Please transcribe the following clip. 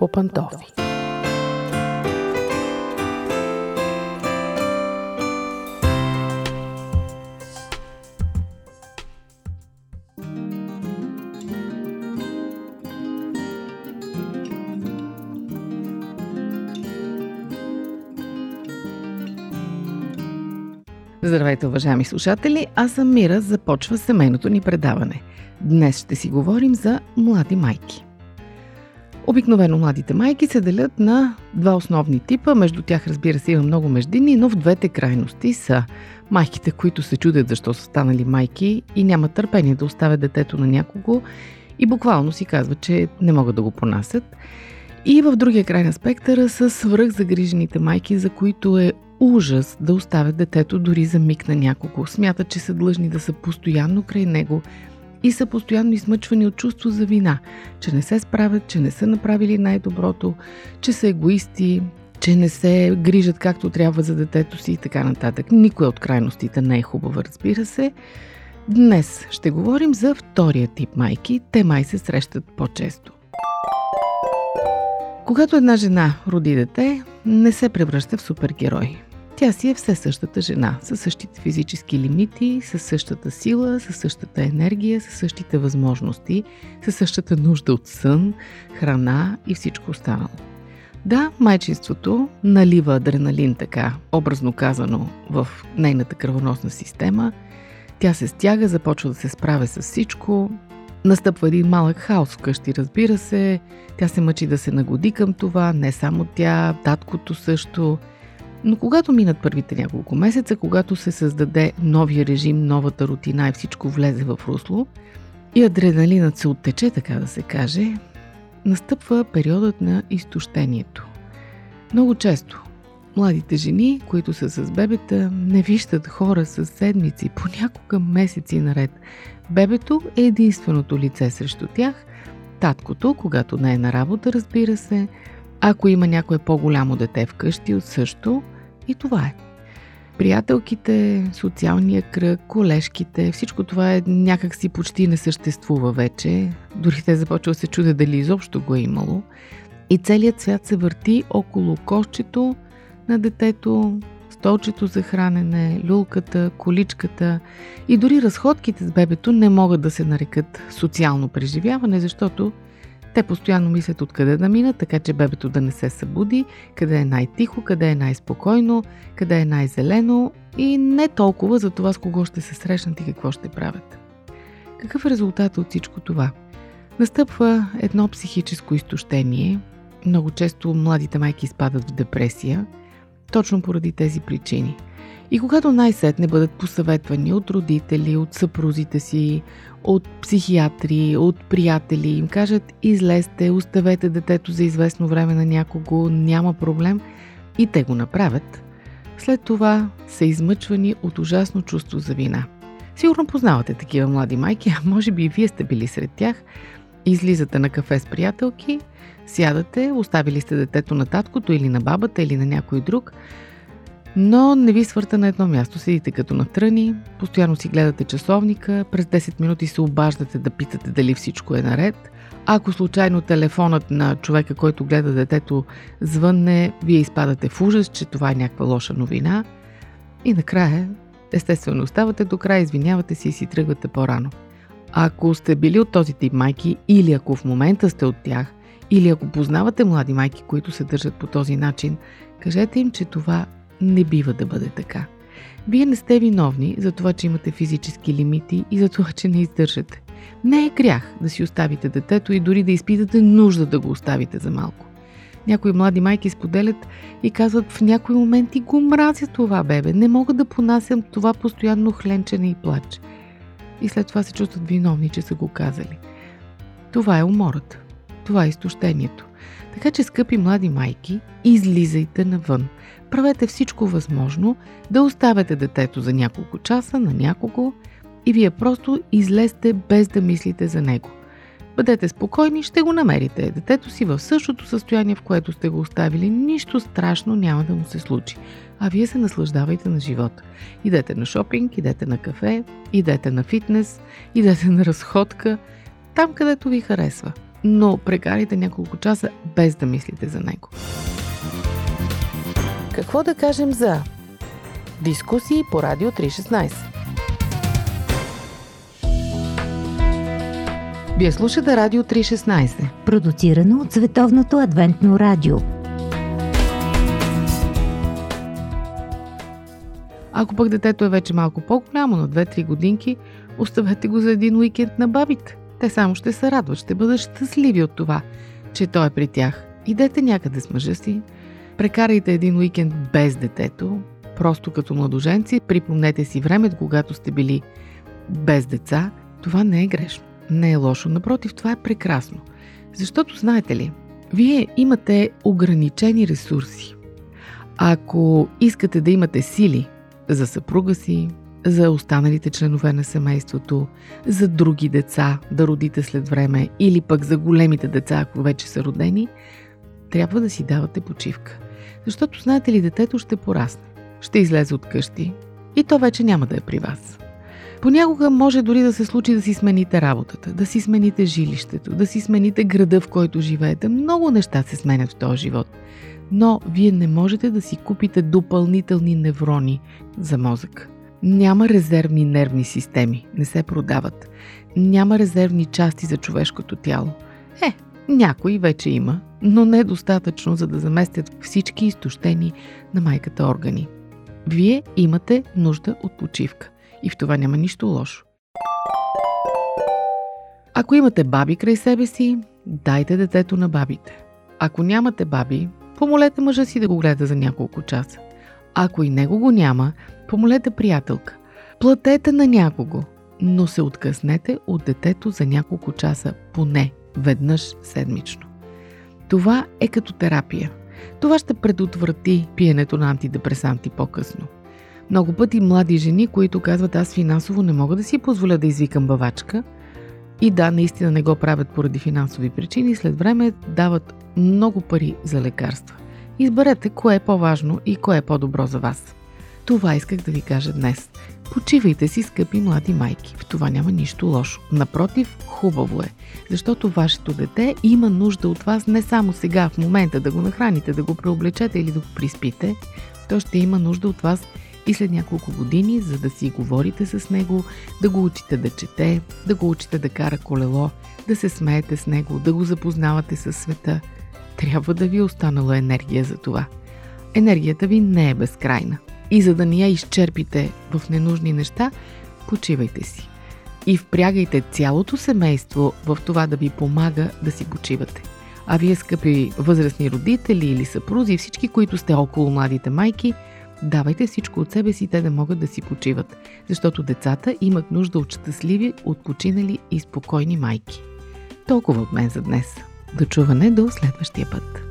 по пантофи. Здравейте, уважаеми слушатели! Аз съм Мира, започва семейното ни предаване. Днес ще си говорим за млади майки. Обикновено младите майки се делят на два основни типа, между тях разбира се има много междинни, но в двете крайности са майките, които се чудят защо са станали майки и нямат търпение да оставят детето на някого и буквално си казват, че не могат да го понасят. И в другия край на спектъра са свръхзагрижените майки, за които е ужас да оставят детето дори за миг на някого. Смятат, че са длъжни да са постоянно край него и са постоянно измъчвани от чувство за вина, че не се справят, че не са направили най-доброто, че са егоисти, че не се грижат както трябва за детето си и така нататък. Никой от крайностите не е хубава, разбира се. Днес ще говорим за втория тип майки. Те май се срещат по-често. Когато една жена роди дете, не се превръща в супергерой. Тя си е все същата жена, със същите физически лимити, със същата сила, със същата енергия, със същите възможности, със същата нужда от сън, храна и всичко останало. Да, майчинството налива адреналин така, образно казано, в нейната кръвоносна система. Тя се стяга, започва да се справя с всичко. Настъпва един малък хаос вкъщи, разбира се. Тя се мъчи да се нагоди към това, не само тя, таткото също – но когато минат първите няколко месеца, когато се създаде новия режим, новата рутина и всичко влезе в русло и адреналинът се оттече, така да се каже, настъпва периодът на изтощението. Много често младите жени, които са с бебета, не виждат хора с седмици, понякога месеци наред. Бебето е единственото лице срещу тях, таткото, когато не е на работа, разбира се, ако има някое по-голямо дете вкъщи от също, и това е. Приятелките, социалния кръг, колежките, всичко това е някак почти не съществува вече. Дори те започва се чудят дали изобщо го е имало. И целият свят се върти около кошчето на детето, столчето за хранене, люлката, количката и дори разходките с бебето не могат да се нарекат социално преживяване, защото те постоянно мислят откъде да минат, така че бебето да не се събуди, къде е най-тихо, къде е най-спокойно, къде е най-зелено и не толкова за това с кого ще се срещнат и какво ще правят. Какъв е резултат от всичко това? Настъпва едно психическо изтощение. Много често младите майки изпадат в депресия, точно поради тези причини – и когато най-сетне бъдат посъветвани от родители, от съпрузите си, от психиатри, от приятели, им кажат излезте, оставете детето за известно време на някого, няма проблем и те го направят, след това са измъчвани от ужасно чувство за вина. Сигурно познавате такива млади майки, а може би и вие сте били сред тях. Излизате на кафе с приятелки, сядате, оставили сте детето на таткото или на бабата или на някой друг – но не ви свърта на едно място. Седите като на тръни, постоянно си гледате часовника, през 10 минути се обаждате да питате дали всичко е наред. Ако случайно телефонът на човека, който гледа детето, звънне, вие изпадате в ужас, че това е някаква лоша новина. И накрая, естествено, оставате до края, извинявате си и си тръгвате по-рано. Ако сте били от този тип майки или ако в момента сте от тях, или ако познавате млади майки, които се държат по този начин, кажете им, че това не бива да бъде така. Вие не сте виновни за това, че имате физически лимити и за това, че не издържате. Не е грях да си оставите детето и дори да изпитате нужда да го оставите за малко. Някои млади майки споделят и казват в някои моменти го мразя това бебе, не мога да понасям това постоянно хленчене и плач. И след това се чувстват виновни, че са го казали. Това е умората. Това е изтощението. Така че, скъпи млади майки, излизайте навън. Правете всичко възможно да оставяте детето за няколко часа на някого и вие просто излезте без да мислите за него. Бъдете спокойни, ще го намерите. Детето си в същото състояние, в което сте го оставили, нищо страшно няма да му се случи. А вие се наслаждавайте на живота. Идете на шопинг, идете на кафе, идете на фитнес, идете на разходка, там където ви харесва. Но прекарайте няколко часа без да мислите за него. Какво да кажем за дискусии по Радио 316? Вие слушате Радио 316, продуцирано от Световното адвентно радио. Ако пък детето е вече малко по-голямо, на 2-3 годинки, оставете го за един уикенд на бабите. Те само ще се радват, ще бъдат щастливи от това, че той е при тях. Идете някъде с мъжа си, прекарайте един уикенд без детето, просто като младоженци, припомнете си времето, когато сте били без деца. Това не е грешно, не е лошо, напротив, това е прекрасно. Защото, знаете ли, вие имате ограничени ресурси. Ако искате да имате сили за съпруга си, за останалите членове на семейството, за други деца да родите след време или пък за големите деца, ако вече са родени, трябва да си давате почивка. Защото знаете ли, детето ще порасне, ще излезе от къщи и то вече няма да е при вас. Понякога може дори да се случи да си смените работата, да си смените жилището, да си смените града, в който живеете. Много неща се сменят в този живот. Но вие не можете да си купите допълнителни неврони за мозък. Няма резервни нервни системи, не се продават. Няма резервни части за човешкото тяло. Е, някои вече има, но не достатъчно, за да заместят всички изтощени на майката органи. Вие имате нужда от почивка. И в това няма нищо лошо. Ако имате баби край себе си, дайте детето на бабите. Ако нямате баби, помолете мъжа си да го гледа за няколко часа. Ако и него го няма, помолете приятелка. Платете на някого, но се откъснете от детето за няколко часа поне веднъж седмично. Това е като терапия. Това ще предотврати пиенето на антидепресанти по-късно. Много пъти млади жени, които казват аз финансово не мога да си позволя да извикам бавачка, и да, наистина не го правят поради финансови причини, след време дават много пари за лекарства. Изберете кое е по-важно и кое е по-добро за вас. Това исках да ви кажа днес. Почивайте си, скъпи млади майки. В това няма нищо лошо. Напротив, хубаво е. Защото вашето дете има нужда от вас не само сега, в момента да го нахраните, да го преоблечете или да го приспите. То ще има нужда от вас и след няколко години, за да си говорите с него, да го учите да чете, да го учите да кара колело, да се смеете с него, да го запознавате със света. Трябва да ви е останала енергия за това. Енергията ви не е безкрайна. И за да не я изчерпите в ненужни неща, почивайте си. И впрягайте цялото семейство в това да ви помага да си почивате. А вие, скъпи възрастни родители или съпрузи, всички, които сте около младите майки, давайте всичко от себе си те да могат да си почиват, защото децата имат нужда от щастливи, отпочинали и спокойни майки. Толкова от мен за днес. До чуване до следващия път.